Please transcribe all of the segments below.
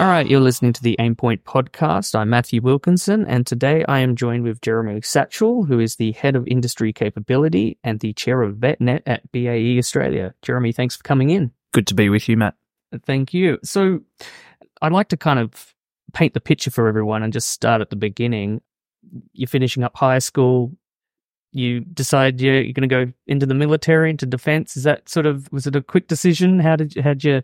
All right, you're listening to the Aimpoint podcast. I'm Mathew Wilkinson, and today I am joined with Jeremy Satchell, who is the head of industry capability and the chair of VetNet at BAE Australia. Jeremy, thanks for coming in. Good to be with you, Matt. Thank you. So, I'd like to kind of paint the picture for everyone and just start at the beginning. You're finishing up high school. You decide you're, you're going to go into the military, into defense. Is that sort of was it a quick decision? How did you, how'd you you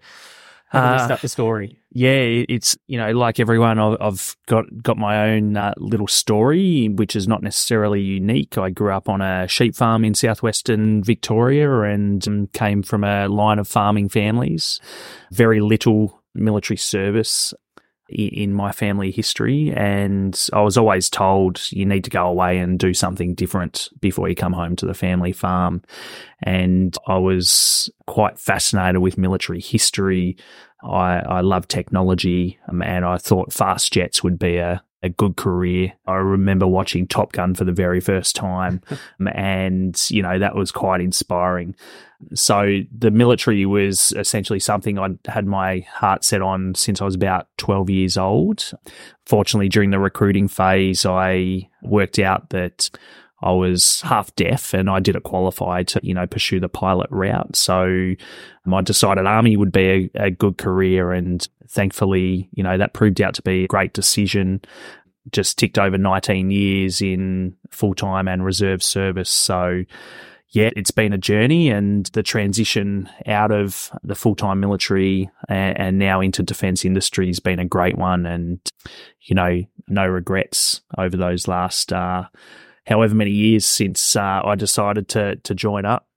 Uh, start the story? Yeah, it's you know like everyone, I've- got got my own uh, little story, which is not necessarily unique. I grew up on a sheep farm in southwestern Victoria, and um, came from a line of farming families. Very little military service in my family history, and I was always told you need to go away and do something different before you come home to the family farm. And I was quite fascinated with military history. I, I love technology, um, and I thought fast jets would be a, a good career. I remember watching Top Gun for the very first time, and you know that was quite inspiring. So the military was essentially something I had my heart set on since I was about twelve years old. Fortunately, during the recruiting phase, I worked out that I was half deaf and I didn't qualify to, you know, pursue the pilot route. So I decided army would be a, a good career. And thankfully, you know, that proved out to be a great decision. Just ticked over 19 years in full time and reserve service. So, yeah, it's been a journey and the transition out of the full time military and, and now into defense industry has been a great one. And, you know, no regrets over those last, uh, however many years since uh, I decided to to join up.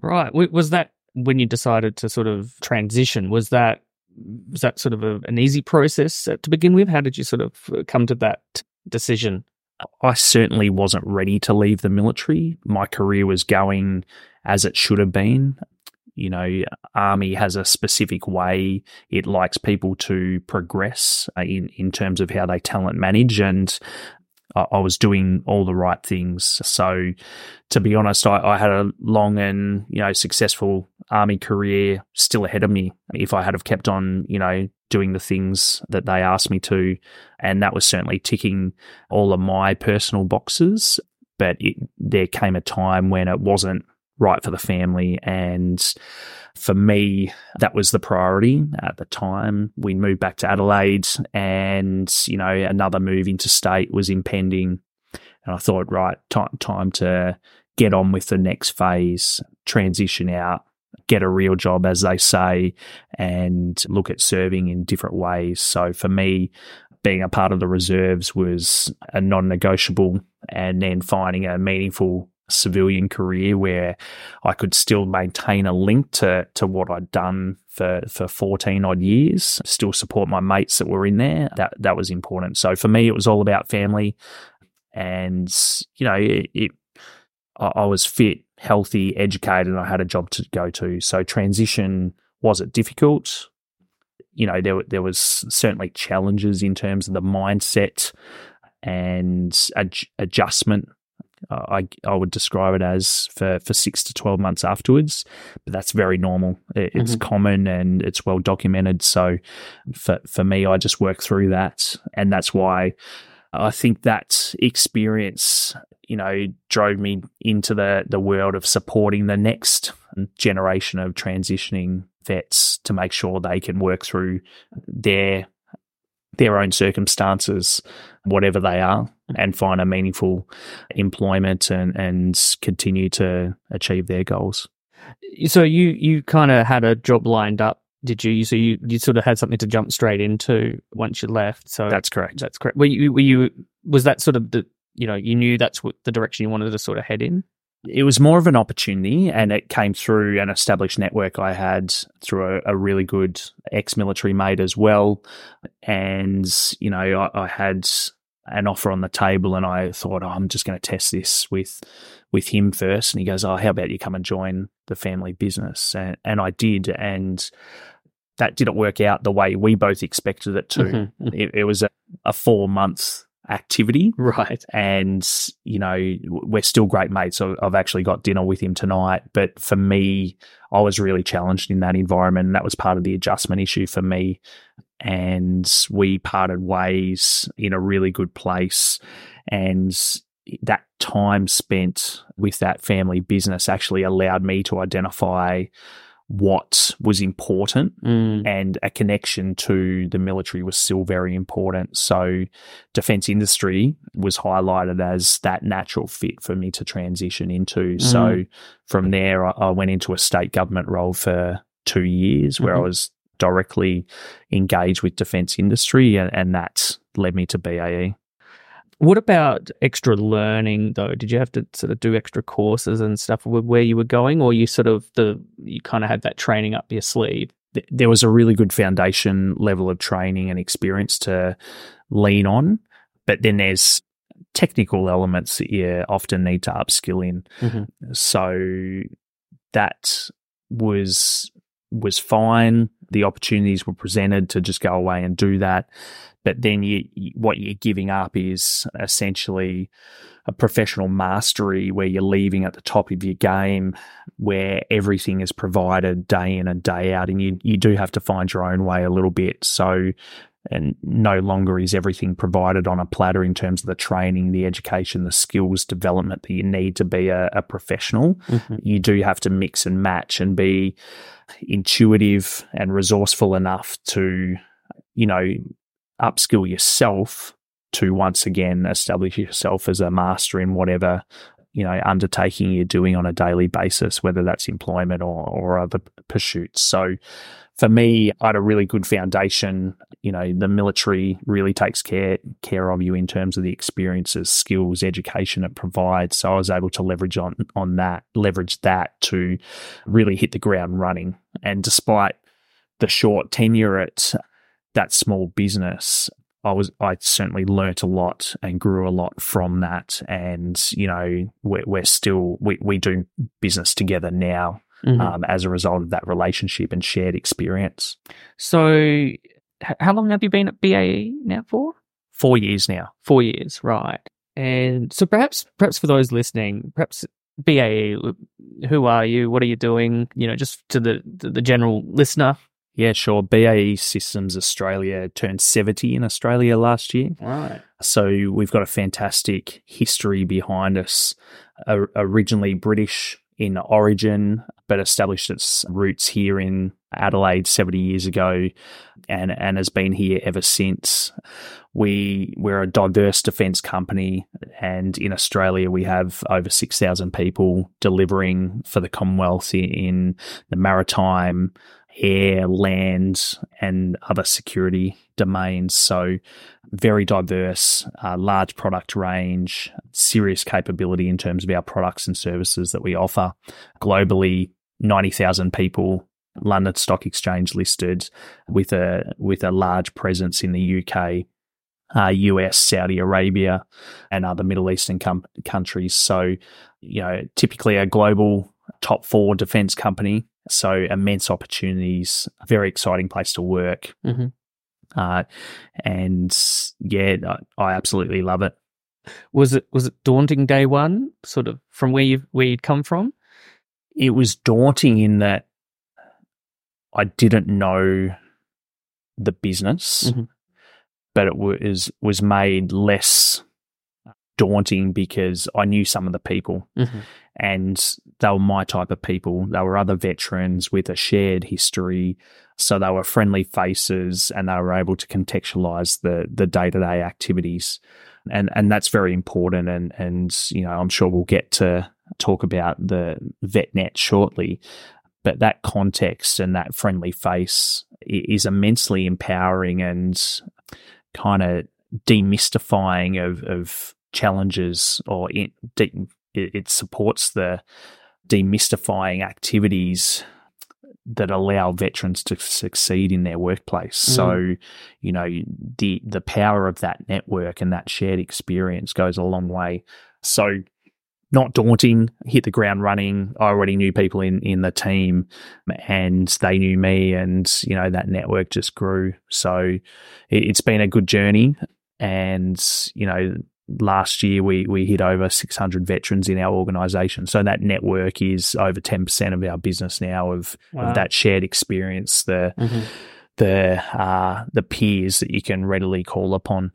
Right. Was that when you decided to sort of transition? Was that was that sort of a, an easy process to begin with? How did you sort of uh, come to that decision? I certainly wasn't ready to leave the military. My career was going as it should have been. You know, Army has a specific way it likes people to progress uh, in, in terms of how they talent manage. And I, was doing all the right things. So, to be honest, I, I had a long and, you know, successful Army career still ahead of me if I had have kept on, you know, doing the things that they asked me to. And that was certainly ticking all of my personal boxes. But it, there came a time when it wasn't right for the family. And for me, that was the priority at the time. We moved back to Adelaide and, you know, another move into state was impending. And I thought, right, time, time to get on with the next phase, transition out, get a real job, as they say, and look at serving in different ways. So for me, being a part of the reserves was a non negotiable, and then finding a meaningful civilian career where I could still maintain a link to, to what I'd done for, for 14 odd years, still support my mates that were in there. That, that was important. So for me, it was all about family. And, you know, it, it I I was fit, healthy, educated, and I had a job to go to. So transition was it difficult? You know, there there was certainly challenges in terms of the mindset and ad- adjustment. Uh, I I would describe it as for for six to twelve months afterwards, but that's very normal. It, it's common and it's well documented. So for for me, I just work through that, and that's why I think that experience, you know, drove me into the the world of supporting the next generation of transitioning vets to make sure they can work through their their own circumstances, whatever they are, and find a meaningful employment and and continue to achieve their goals. So you you kind of had a job lined up, did you? So you you sort of had something to jump straight into once you left. So That's correct. that's correct. Were you were you was that sort of the you know you knew that's what the direction you wanted to sort of head in? it was more of an opportunity and it came through an established network I had through a, a really good ex military mate as well. And, you know, I, I had an offer on the table and I thought, oh, I'm just going to test this with with him first. And he goes, Oh, how about you come and join the family business? And, and I did. And that didn't work out the way we both expected it to. Mhm. It, it was a, a four month activity Right. and you know we're still great mates. So I've actually got dinner with him tonight. But for me, I was really challenged in that environment, and that was part of the adjustment issue for me. And we parted ways in a really good place. And that time spent with that family business actually allowed me to identify what was important Mm. and a connection to the military was still very important. So, defense industry was highlighted as that natural fit for me to transition into. So, from there, I, I went into a state government role for two years where I Mhm. was directly engage with defense industry, and, and that led me to. BAE. What about extra learning though? Did you have to sort of do extra courses and stuff with where you were going, or you sort of the you kind of had that training up your sleeve? there was a really good foundation level of training and experience to lean on, but then there's technical elements that you often need to upskill in. Mhm. So that was was fine. The opportunities were presented to just go away and do that, but then you, what you're giving up is essentially a professional mastery where you're leaving at the top of your game where everything is provided day in and day out and you you do have to find your own way a little bit. So and no longer is everything provided on a platter in terms of the training the education the skills development that you need to be a, a professional. Mhm. you do have to mix and match and be intuitive and resourceful enough to you know upskill yourself to once again establish yourself as a master in whatever you know undertaking you're doing on a daily basis whether that's employment or, or other pursuits. So for me i had a really good foundation. You know the military really takes care care of you in terms of the experiences skills education it provides. So i was able to leverage on on that leverage that to really hit the ground running. And despite the short tenure at that small business I was I certainly learnt a lot and grew a lot from that. And you know we're, we're still we, we do business together now Mhm. um, as a result of that relationship and shared experience so, how long have you been at BAE now for? four years now Four years, right? And so, perhaps, perhaps for those listening, perhaps BAE, who are you? What are you doing? You know, just to the to the general listener. yeah sure BAE Systems Australia turned 70 in Australia last year Right. So we've got a fantastic history behind us. Originally British in origin, but established its roots here in Adelaide 70 years ago and, and has been here ever since. We, we're a diverse defence company and in Australia we have over 6,000 people delivering for the Commonwealth in, the maritime, air, land, and other security domains. So, very diverse, uh, large product range, serious capability in terms of our products and services that we offer. Globally, 90,000 people, London Stock Exchange listed with a, with a large presence in the UK. Uh, US, Saudi Arabia, and other Middle Eastern com- countries. So, you know, typically a global top four defense company. So, immense opportunities, very exciting place to work. Mhm. Uh, and yeah, I, I absolutely love it. Was it was it daunting day one? Sort of from where you where you'd come from. It was daunting in that I didn't know the business, Mhm. but it was was made less daunting because I knew some of the people Mhm. and they were my type of people. They were other veterans with a shared history. So they were friendly faces and they were able to contextualize the the day to day activities. And and that's very important and and you know, I'm sure we'll get to talk about the VetNet shortly. But that context and that friendly face is immensely empowering and kind of demystifying of, of challenges or it, it supports the demystifying activities that allow veterans to succeed in their workplace. So, mm. you know, the the power of that network and that shared experience goes a long way. So, not daunting, hit the ground running. I already knew people in in the team and they knew me and, you know, that network just grew. So, it, it's been a good journey and, you know, last year we we hit over 600 veterans in our organization so that network is over 10% of our business now of, Wow. of that shared experience the Mhm. the uh, the peers that you can readily call upon.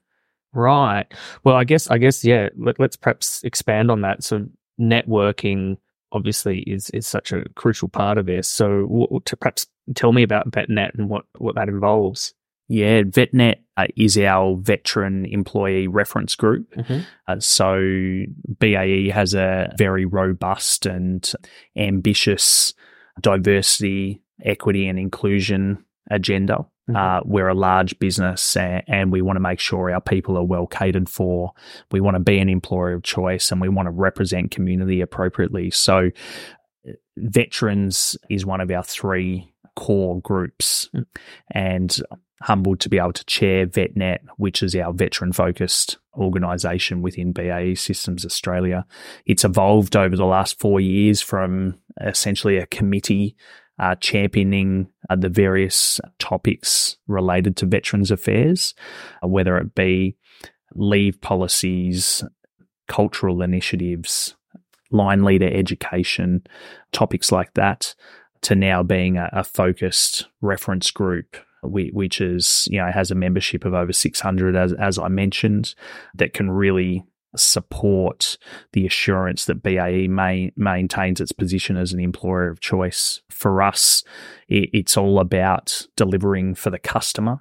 Right. Well, I guess I guess yeah. Let, us perhaps expand on that. So networking obviously is is such a crucial part of this. So what, to perhaps tell me about VetNet and what what that involves. Yeah, VetNet uh, is our veteran employee reference group. Mm-hmm. Uh, so BAE has a very robust and ambitious diversity, equity, and inclusion agenda. Mm-hmm. Uh, we're a large business and, and, we want to make sure our people are well catered for. We want to be an employer of choice and we want to represent community appropriately. So, veterans is one of our three core groups. Mm-hmm. And humbled to be able to chair VetNet, which is our veteran focused organisation within BAE Systems Australia. It's evolved over the last four years from essentially a committee uh, championing uh, the various topics related to veterans affairs, uh, whether it be leave policies, cultural initiatives, line leader education, topics like that, to now being a, a focused reference group which is you know has a membership of over 600 as as I mentioned that can really support the assurance that BAE may, maintains its position as an employer of choice. For us, it, it's all about delivering for the customer.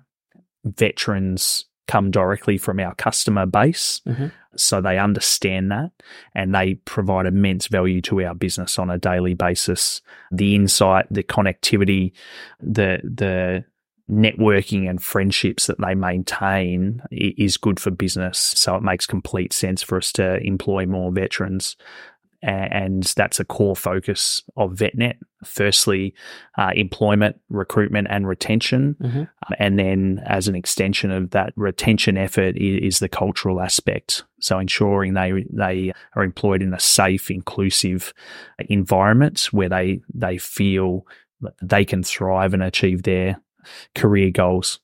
Veterans come directly from our customer base. Mm-hmm. So they understand that and they provide immense value to our business on a daily basis. The insight, the connectivity, the, the networking and friendships that they maintain is good for business. So it makes complete sense for us to employ more veterans. And that's a core focus of VetNet. Firstly, uh, employment, recruitment, and retention. Mm-hmm. And then, as an extension of that retention effort, is, the cultural aspect. So, ensuring they they are employed in a safe, inclusive environment where they they feel they can thrive and achieve their career goals.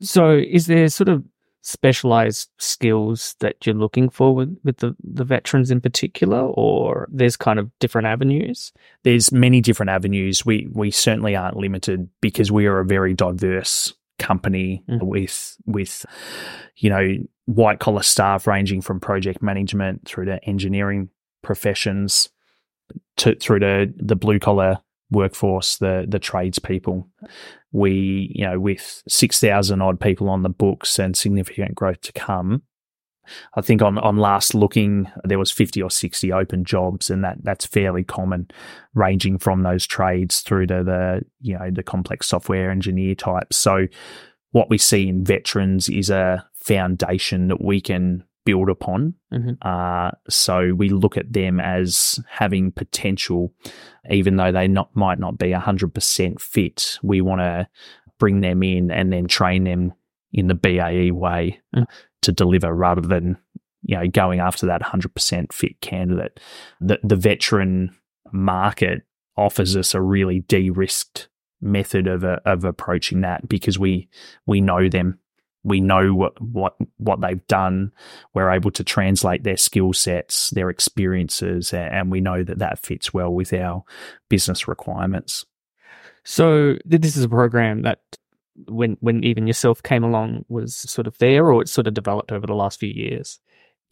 So, is there sort of specialized skills that you're looking for with, with the, the veterans in particular, or there's kind of different avenues? There's many different avenues. We we certainly aren't limited because we are a very diverse company mm. with with you know white collar staff ranging from project management through to engineering professions to through to the blue collar workforce, the the tradespeople. We, you know, with six thousand odd people on the books and significant growth to come, I think on, on last looking, there was 50 or 60 open jobs, and that, that's fairly common, ranging from those trades through to the, you know, the complex software engineer types. So what we see in veterans is a foundation that we can build upon. Mm-hmm. Uh, so we look at them as having potential, even though they not might not be hundred percent fit. We want to bring them in and then train them in the BAE way mm. to deliver, rather than you know going after that hundred percent fit candidate. The the veteran market offers us a really de-risked method of a, of approaching that because we we know them we know what what what they've done. We're able to translate their skill sets, their experiences, and we know that that fits well with our business requirements. So this is a program that when when even yourself came along was sort of there, or it sort of developed over the last few years.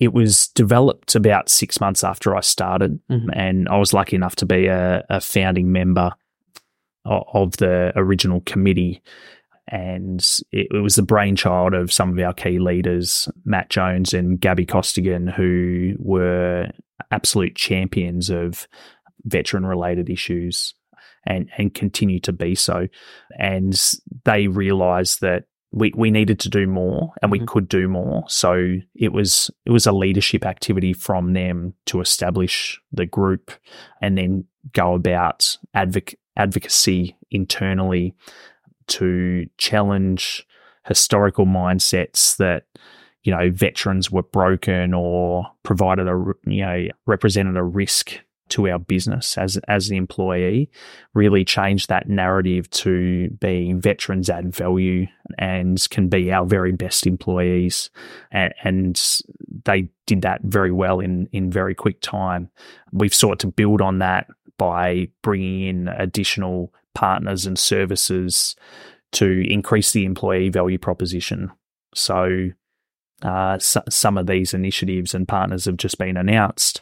It was developed about six months after I started, mm-hmm. and I was lucky enough to be a, a founding member of the original committee and it, it, was the brainchild of some of our key leaders, Matt Jones and Gabby Costigan, who were absolute champions of veteran related issues and, and continue to be so. And they realized that we, we needed to do more and we mm-hmm. could do more. So it was it was a leadership activity from them to establish the group and then go about advoc- advocacy internally to challenge historical mindsets that you know veterans were broken or provided a you know represented a risk to our business as as the employee really changed that narrative to being veterans add value and can be our very best employees. And, and they did that very well in in very quick time. We've sought to build on that by bringing in additional partners and services to increase the employee value proposition. So, uh, so, some of these initiatives and partners have just been announced,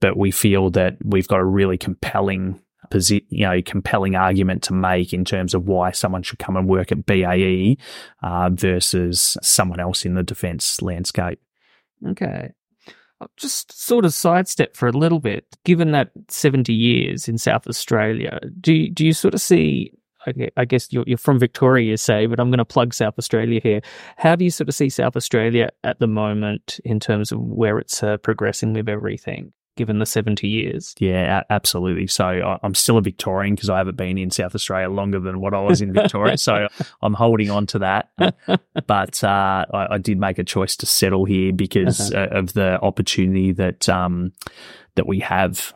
but we feel that we've got a really compelling you know, compelling argument to make in terms of why someone should come and work at BAE uh, versus someone else in the defence landscape. Okay. Just sort of sidestep for a little bit. Given that 70 years in South Australia, do do you sort of see I guess you're, you're from Victoria, you say, but I'm going to plug South Australia here. How do you sort of see South Australia at the moment in terms of where it's uh, progressing with everything? Given the 70 years. Yeah, absolutely. So I'm still a Victorian because I haven't been in South Australia longer than what I was in Victoria. so I'm holding on to that. But uh, I, I, did make a choice to settle here because uh-huh. of the opportunity that um, that we have.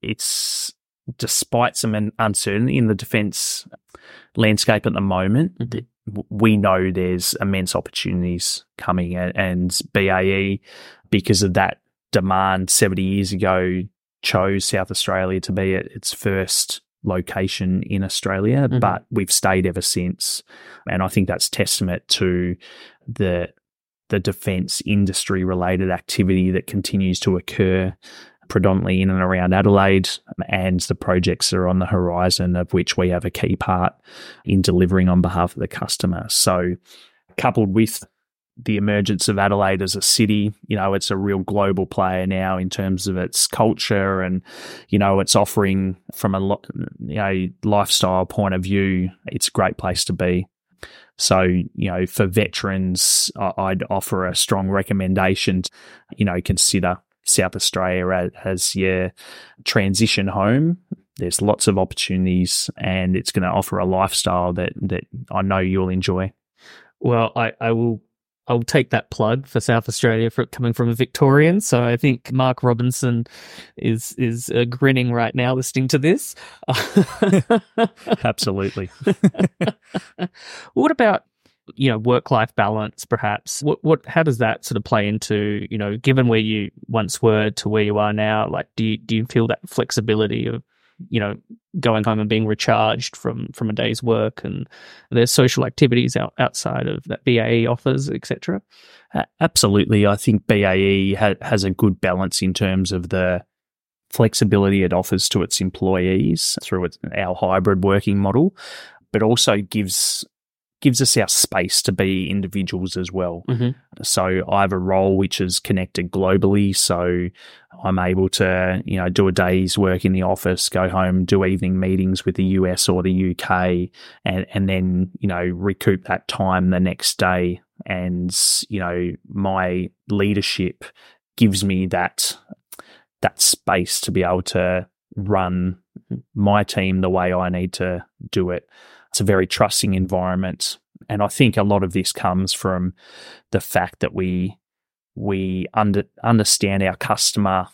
It's despite some uncertainty in the defence landscape at the moment. Mm-hmm. We know there's immense opportunities coming, and BAE, because of that demand 70 years ago chose South Australia to be its first location in Australia, mm-hmm. but we've stayed ever since. And I think that's testament to the the defence industry related activity that continues to occur predominantly in and around Adelaide and the projects that are on the horizon of which we have a key part in delivering on behalf of the customer. So coupled with the emergence of Adelaide as a city. You know, it's a real global player now in terms of its culture and, you know, its offering from a you know, lifestyle point of view. It's a great place to be. So, you know, for veterans, I'd offer a strong recommendation. You know, consider South Australia as your transition home. There's lots of opportunities, and it's going to offer a lifestyle that that I know you'll enjoy. Well, I, I will I'll take that plug for South Australia for coming from a Victorian. So I think Mark Robinson is is uh, grinning right now listening to this. Absolutely. what about you know work life balance? Perhaps what what how does that sort of play into you know given where you once were to where you are now? Like do you do you feel that flexibility of you know going home and being recharged from from a day's work and there's social activities out, outside of that BAE offers etc absolutely. I think BAE ha- has a good balance in terms of the flexibility it offers to its employees through its, our hybrid working model but also gives gives us our space to be individuals as well. Mm-hmm. So I have a role which is connected globally. So I'm able to, you know, do a day's work in the office, go home, do evening meetings with the US or the UK, and, and then, you know, recoup that time the next day. And, you know, my leadership gives me that that space to be able to run my team the way I need to do it. It's a very trusting environment. And I think a lot of this comes from the fact that we we under, understand our customer.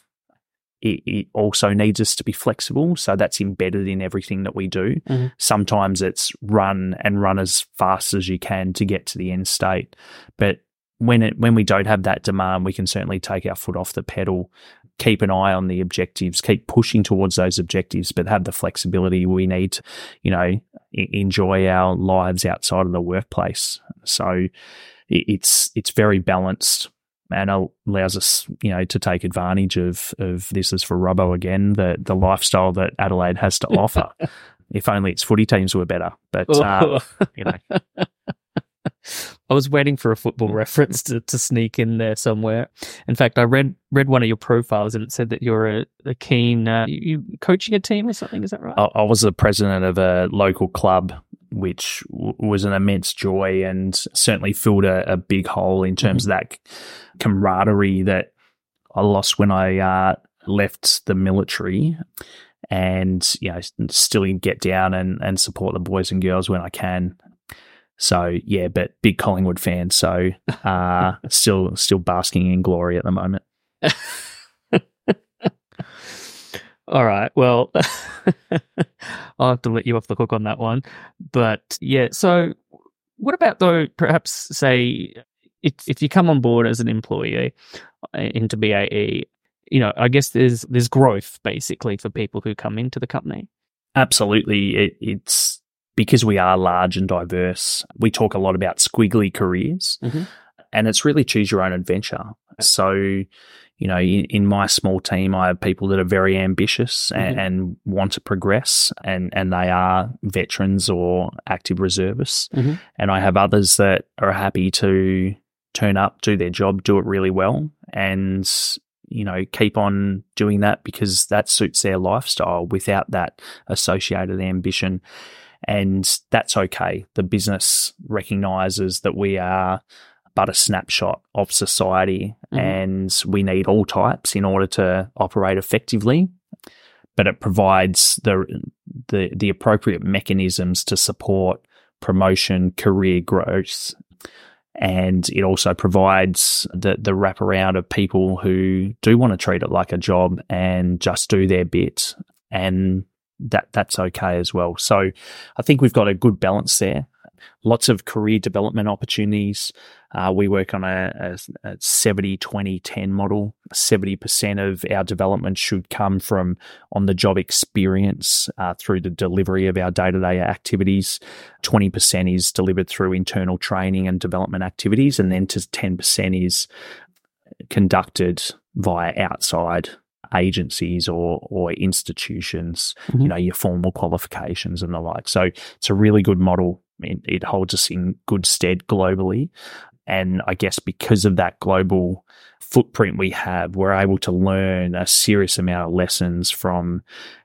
It, it, also needs us to be flexible. So that's embedded in everything that we do. Mm-hmm. Sometimes it's run and run as fast as you can to get to the end state. But when it when we don't have that demand, we can certainly take our foot off the pedal keep an eye on the objectives, keep pushing towards those objectives, but have the flexibility we need to, you know, enjoy our lives outside of the workplace. So it's it's very balanced and allows us, you know, to take advantage of of this is for Robbo again, the the lifestyle that Adelaide has to offer. if only its footy teams were better, but uh, you know. I was waiting for a football reference to, to sneak in there somewhere. In fact, I read read one of your profiles and it said that you're a, a keen uh, you, you coaching a team or something. Is that right? I, I was the president of a local club, which w- was an immense joy and certainly filled a, a big hole in terms mm-hmm. of that camaraderie that I lost when I uh, left the military and you know still get down and, and support the boys and girls when I can. So yeah, but big Collingwood fan. So uh, still still basking in glory at the moment. All right. Well, I'll have to let you off the hook on that one. But yeah, so what about though? Perhaps say if if you come on board as an employee uh, into BAE, you know, I guess there's there's growth basically for people who come into the company. Absolutely, it, it's because we are large and diverse, we talk a lot about squiggly careers. Mm-hmm. And it's really choose your own adventure. So, you know, in, in, my small team, I have people that are very ambitious and, mm-hmm. and want to progress, and, and they are veterans or active reservists. Mm-hmm. And I have others that are happy to turn up, do their job, do it really well, and you know keep on doing that because that suits their lifestyle without that associated ambition. And that's okay. The business recognizes that we are but a snapshot of society mm-hmm. and we need all types in order to operate effectively. But it provides the, the, the appropriate mechanisms to support promotion, career growth, and it also provides the the wraparound of people who do want to treat it like a job and just do their bit and that that's okay as well. So I think we've got a good balance there lots of career development opportunities. Uh, we work on a, a, a 70 20 10 model. 70% of our development should come from on the job experience uh, through the delivery of our day to day activities. 20% is delivered through internal training and development activities. And then to 10% is conducted via outside agencies or or institutions, mm-hmm. you know, your formal qualifications and the like. So it's a really good model it, it holds us in good stead globally. And I guess because of that global footprint we have, we're able to learn a serious amount of lessons from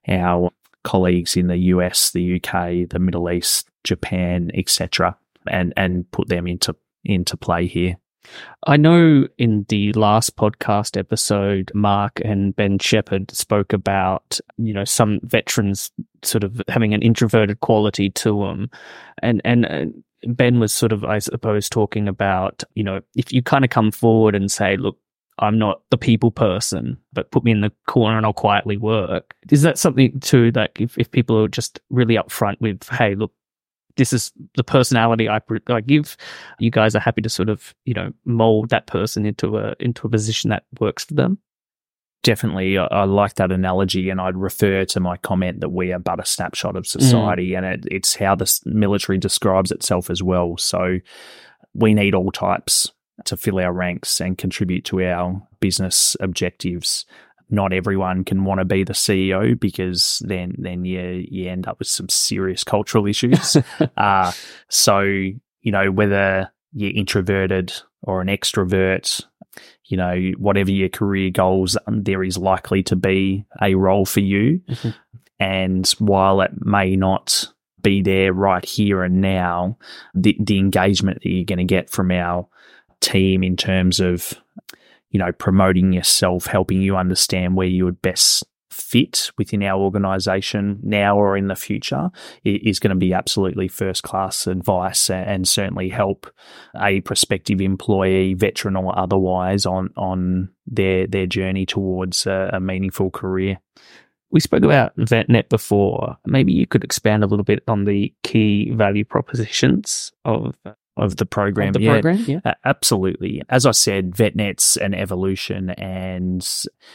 our colleagues in the US, the UK, the Middle East, Japan, etc., and and put them into into play here. I know in the last podcast episode, Mark and Ben Shepherd spoke about, you know, some veterans sort of having an introverted quality to them. And, and, uh, Ben was sort of, I suppose, talking about, you know, if you kind of come forward and say, look, I'm not the people person, but put me in the corner and I'll quietly work. Is that something too like if, if people are just really upfront with, hey, look, this is the personality I, I give. You guys are happy to sort of you know mold that person into a into a position that works for them. Definitely, I, I like that analogy, and I'd refer to my comment that we are but a snapshot of society, mm. and it, it's how the military describes itself as well. So we need all types to fill our ranks and contribute to our business objectives not everyone can want to be the CEO because then then you you end up with some serious cultural issues. uh, so you know whether you're introverted or an extrovert, you know whatever your career goals, there is likely to be a role for you. Mm-hmm. And while it may not be there right here and now, the the engagement that you're going to get from our team in terms of you know, promoting yourself, helping you understand where you would best fit within our organization now or in the future is going to be absolutely first class advice and certainly help a prospective employee veteran or otherwise on on their their journey towards a, a meaningful career we spoke about VetNet before. Maybe you could expand a little bit on the key value propositions of of the program. Of the yeah, program, yeah. Uh, absolutely. As I said, VetNet's an evolution and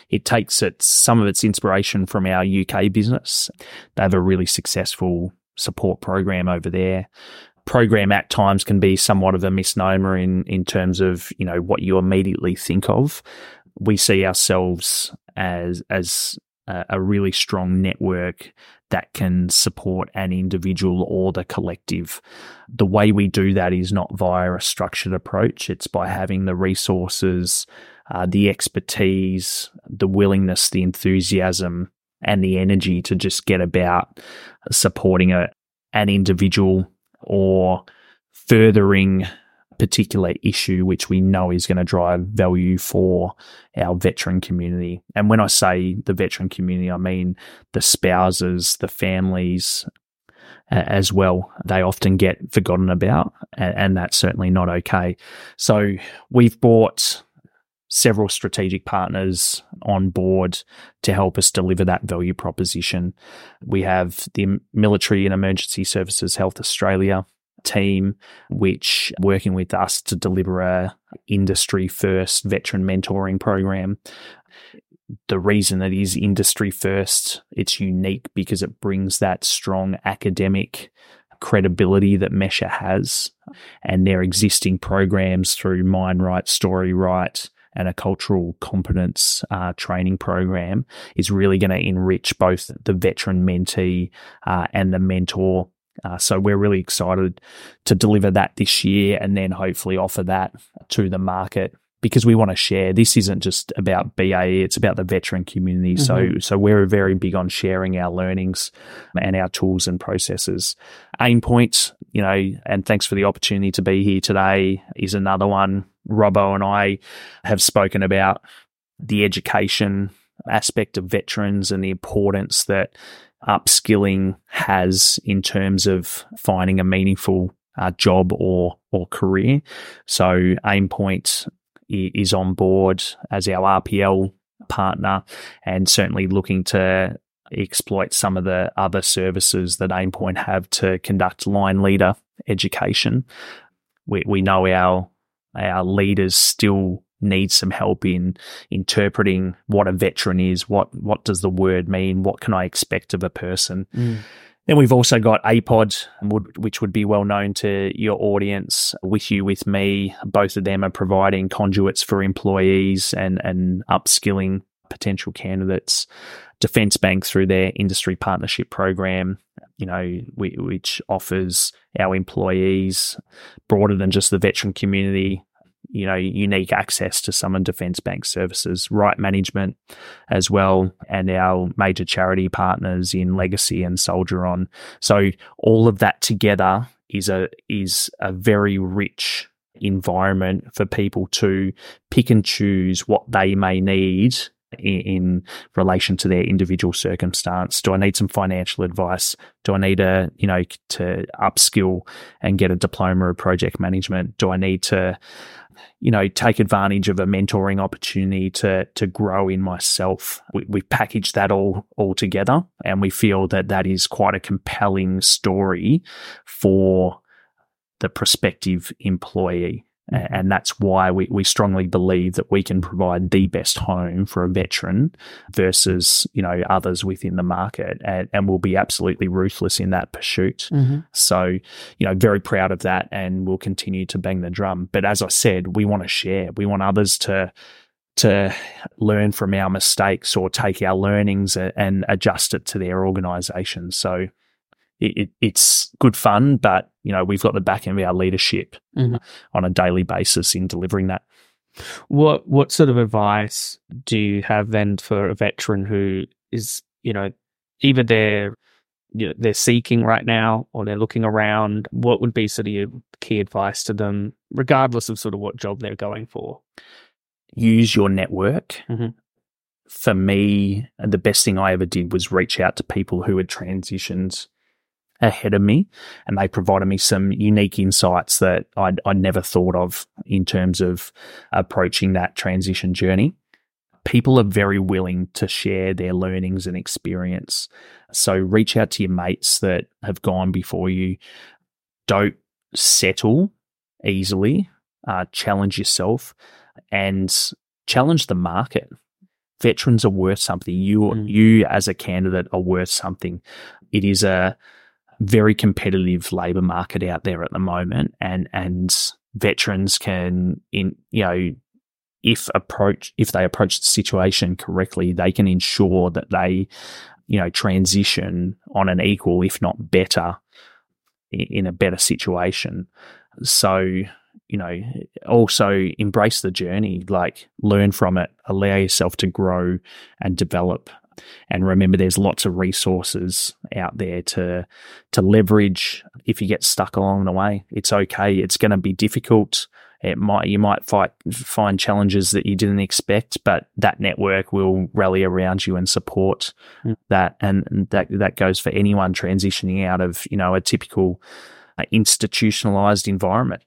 it takes its, some of its inspiration from our UK business. They have a really successful support program over there. Program at times can be somewhat of a misnomer in, in terms of, you know, what you immediately think of. We see ourselves as, as a really strong network that can support an individual or the collective. The way we do that is not via a structured approach, it's by having the resources, uh, the expertise, the willingness, the enthusiasm, and the energy to just get about supporting a, an individual or furthering particular issue which we know is going to drive value for our veteran community. And when I say the veteran community, I mean the spouses, the families as well. They often get forgotten about, and that's certainly not okay. So we've brought several strategic partners on board to help us deliver that value proposition. We have the Military and Emergency Services Health Australia team, which working with us to deliver a industry first veteran mentoring program. The reason it is industry first, it's unique because it brings that strong academic credibility that MESHA has and their existing programs through Mind Right, Story Right, and a cultural competence uh, training program is really going to enrich both the veteran mentee uh, and the mentor. Uh, so we're really excited to deliver that this year and then hopefully offer that to the market because we want to share. This isn't just about BAE; it's about the veteran community. Mm-hmm. So, so we're very big on sharing our learnings and our tools and processes. Aim points, you know, and thanks for the opportunity to be here today. Is another one. Robbo and I have spoken about the education aspect of veterans and the importance that upskilling has in terms of finding a meaningful uh, job or or career. So Aimpoint is on board as our RPL partner and certainly looking to exploit some of the other services that Aimpoint have to conduct line leader education. We, we know our our leaders still need some help in interpreting what a veteran is, what what does the word mean, what can I expect of a person. Mm. Then we've also got APOD, which would be well known to your audience. With you, with me, both of them are providing conduits for employees and, and upskilling potential candidates. Defence Bank through their industry partnership program, you know, we, which offers our employees broader than just the veteran community you know, unique access to some of Defence Bank services, right management as well, and our major charity partners in Legacy and Soldier On. So all of that together is a is a very rich environment for people to pick and choose what they may need in, in, relation to their individual circumstance. Do I need some financial advice? Do I need a, you know, to upskill and get a diploma of project management? Do I need to you know, take advantage of a mentoring opportunity to to grow in myself. We, we packaged that all all together, and we feel that that is quite a compelling story for the prospective employee. And that's why we, we strongly believe that we can provide the best home for a veteran versus, you know, others within the market. And, and we'll be absolutely ruthless in that pursuit. Mm-hmm. So, you know, very proud of that and we'll continue to bang the drum. But as I said, we want to share. We want others to to learn from our mistakes or take our learnings and adjust it to their organization. So it, it, it's good fun, but you know we've got the backing of our leadership mm-hmm. on a daily basis in delivering that. What what sort of advice do you have then for a veteran who is you know either they're you know, they're seeking right now or they're looking around? What would be sort of your key advice to them, regardless of sort of what job they're going for? Use your network. Mm-hmm for me, the best thing I ever did was reach out to people who had transitioned ahead of me and they provided me some unique insights that I'd, I'd never thought of in terms of approaching that transition journey. People are very willing to share their learnings and experience. So reach out to your mates that have gone before you. Don't settle easily. Uh, challenge yourself and challenge the market veterans are worth something. You mm. you as a candidate are worth something. It is a very competitive labour market out there at the moment, and and veterans can in you know if approach if they approach the situation correctly, they can ensure that they you know transition on an equal, if not better, in a better situation. So you know, also embrace the journey, like learn from it, allow yourself to grow and develop and remember, there's lots of resources out there to to leverage. If you get stuck along the way, it's okay. It's going to be difficult. It might you might fight find challenges that you didn't expect, but that network will rally around you and support mm. that. And that that goes for anyone transitioning out of you know a typical uh, institutionalized environment.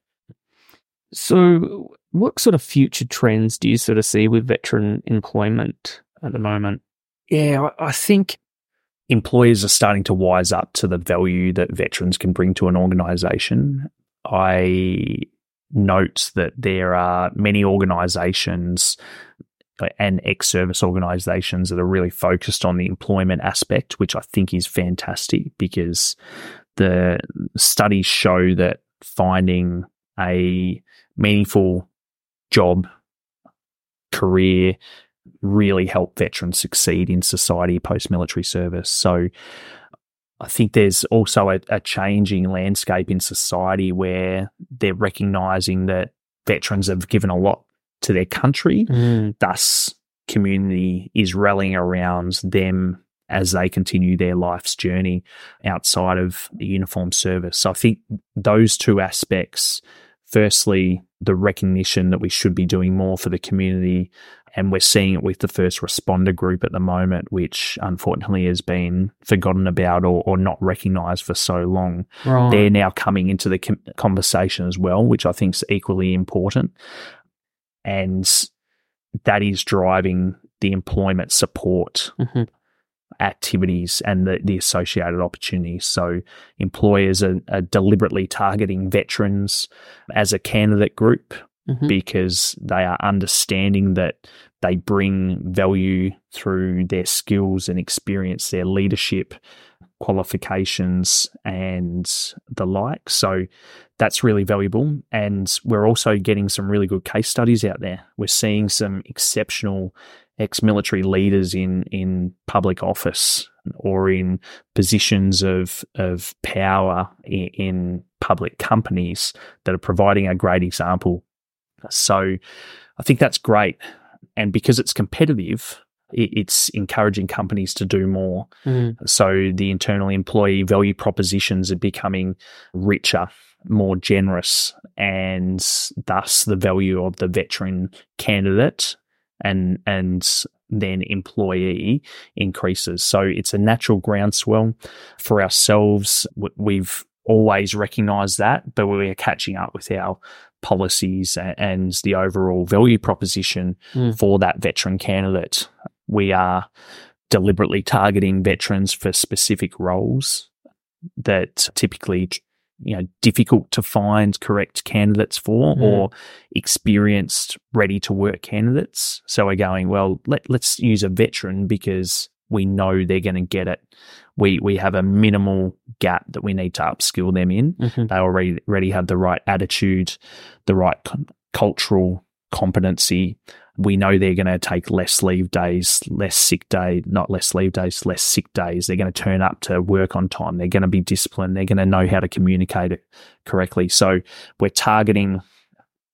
So, what sort of future trends do you sort of see with veteran employment at the moment? Yeah, I think employers are starting to wise up to the value that veterans can bring to an organization. I note that there are many organizations uh, and ex service organizations that are really focused on the employment aspect, which I think is fantastic because the studies show that finding a meaningful job, career, really help veterans succeed in society post military service. So I think there's also a, a, changing landscape in society where they're recognizing that veterans have given a lot to their country. Mm. Thus, community is rallying around them as they continue their life's journey outside of the uniform service. So I think those two aspects firstly, the recognition that we should be doing more for the community. And we're seeing it with the first responder group at the moment, which unfortunately has been forgotten about or, or not recognized for so long. Right. They're now coming into the com- conversation as well, which I think is equally important. And that is driving the employment support Mhm. activities and the, the associated opportunities. So employers are, are deliberately targeting veterans as a candidate group Mhm. because they are understanding that they bring value through their skills and experience, their leadership qualifications and the like. So that's really valuable. And we're also getting some really good case studies out there. We're seeing some exceptional ex-military leaders in in public office or in positions of of power in, in public companies that are providing a great example. So I think that's great. And because it's competitive, it's encouraging companies to do more. Mm. So the internal employee value propositions are becoming richer, more generous, and thus the value of the veteran candidate and and then employee increases. So it's a natural groundswell for ourselves. We've always recognized that, but we're catching up with our policies and the overall value proposition Mm. for that veteran candidate. We are deliberately targeting veterans for specific roles that typically you know difficult to find correct candidates for Mm. or experienced ready to work candidates so we're going well let, let's use a veteran because we know they're going to get it we we have a minimal gap that we need to upskill them in Mhm. they already already have the right attitude, the right c- cultural competency. We know they're going to take less leave days, less sick day, not less leave days, less sick days. They're going to turn up to work on time. They're going to be disciplined. They're going to know how to communicate it correctly. So we're targeting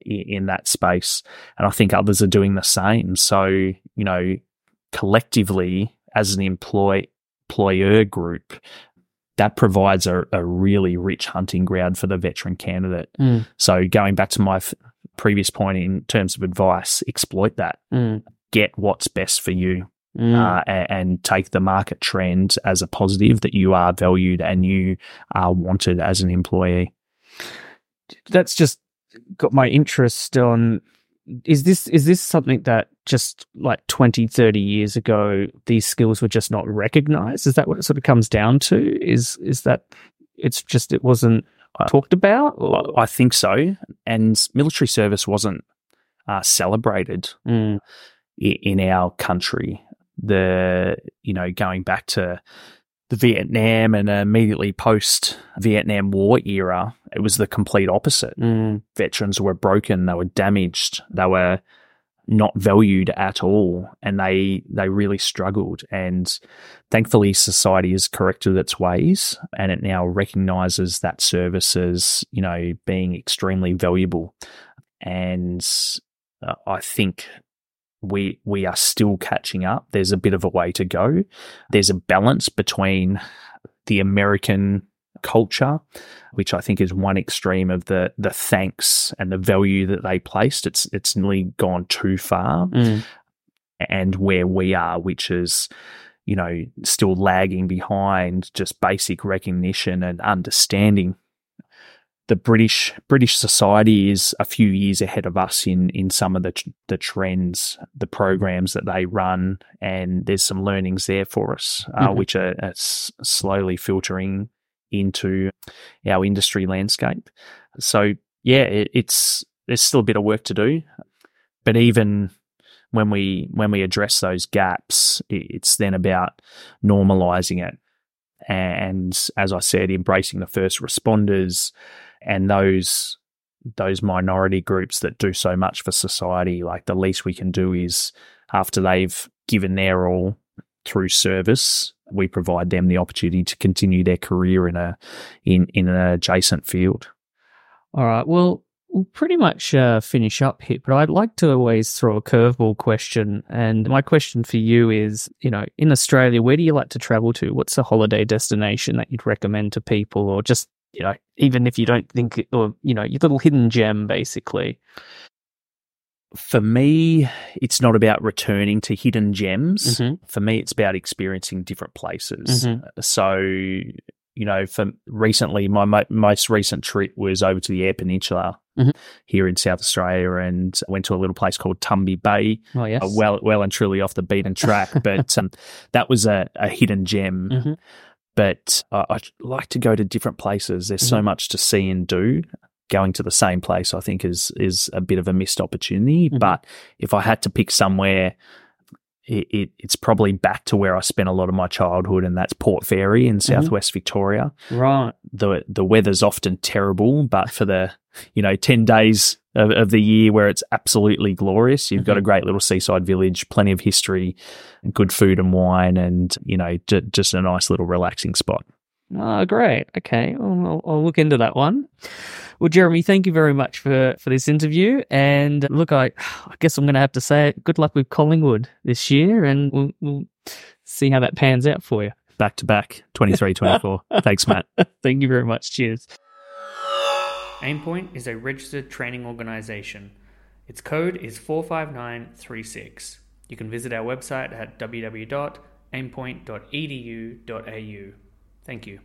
in that space, and I think others are doing the same. So you know, collectively as an employ employer group, that provides a, a really rich hunting ground for the veteran candidate. Mm. So going back to my f- previous point in terms of advice, exploit that. Mm. Get what's best for you Mm. uh, a- and take the market trend as a positive that you are valued and you are wanted as an employee. that's just got my interest on is this is this something that just like 20 30 years ago these skills were just not recognized is that what it sort of comes down to is is that it's just it wasn't Uh, talked about or? I I think so. And military service wasn't uh, celebrated Mm, in our country. The you know going back to the Vietnam and immediately post Vietnam War era, it was the complete opposite. mm, Veterans were broken, they were damaged, they were not valued at all, and they they really struggled. And thankfully, society has corrected its ways, and it now recognises that service as you know being extremely valuable. And uh, I think we we are still catching up. There's a bit of a way to go. There's a balance between the American culture, which I think is one extreme of the the thanks and the value that they placed. It's it's nearly gone too far, mm, and where we are, which is you know still lagging behind just basic recognition and understanding. The British British society is a few years ahead of us in in some of the the trends, the programs that they run, and there's some learnings there for us, uh, Mhm. which are, are s- slowly filtering into our industry landscape. So yeah, it, it's there's still a bit of work to do, but even when we when we address those gaps, it's then about normalizing it and as I said, embracing the first responders and those those minority groups that do so much for society. Like the least we can do is after they've given their all through service, we provide them the opportunity to continue their career in a in in an adjacent field. All right. Well, we'll pretty much uh, finish up here, but I'd like to always throw a curveball question. And my question for you is, you know, in Australia, where do you like to travel to? What's a holiday destination that you'd recommend to people, or just you know, even if you don't think, it, or you know, your little hidden gem, basically for me, it's not about returning to hidden gems. Mm-hmm. For me, it's about experiencing different places. Mm-hmm. So, you know, for recently, my mo- most recent trip was over to the Eyre Peninsula mm-hmm. here in South Australia, and went to a little place called Tumby Bay. Oh yes, uh, well, well and truly off the beaten track, but um, that was a, a hidden gem. Mm-hmm. But uh, I like to go to different places. There's so mm-hmm. much to see and do going to the same place, I think is is a bit of a missed opportunity. Mm-hmm. But if I had to pick somewhere, it, it, it's probably back to where I spent a lot of my childhood, and that's Port Fairy in mm-hmm. southwest mm-hmm. Victoria. Right. the The weather's often terrible, but for the you know ten days of, of the year where it's absolutely glorious, you've mm-hmm. got a mm-hmm. great little seaside village, plenty of history, and good food and wine, and you know j- just a nice little relaxing spot. Oh, great. Okay, I'll, I'll look into that one. Well, Jeremy, thank you very much for, for this interview. And look, I, I guess I'm going to have to say it. good luck with Collingwood this year, and we'll, we'll see how that pans out for you. Back to back, 23 24. Thanks, Matt. thank you very much. Cheers. Aimpoint is a registered training organisation. Its code is 45936. You can visit our website at www.aimpoint.edu.au. Thank you.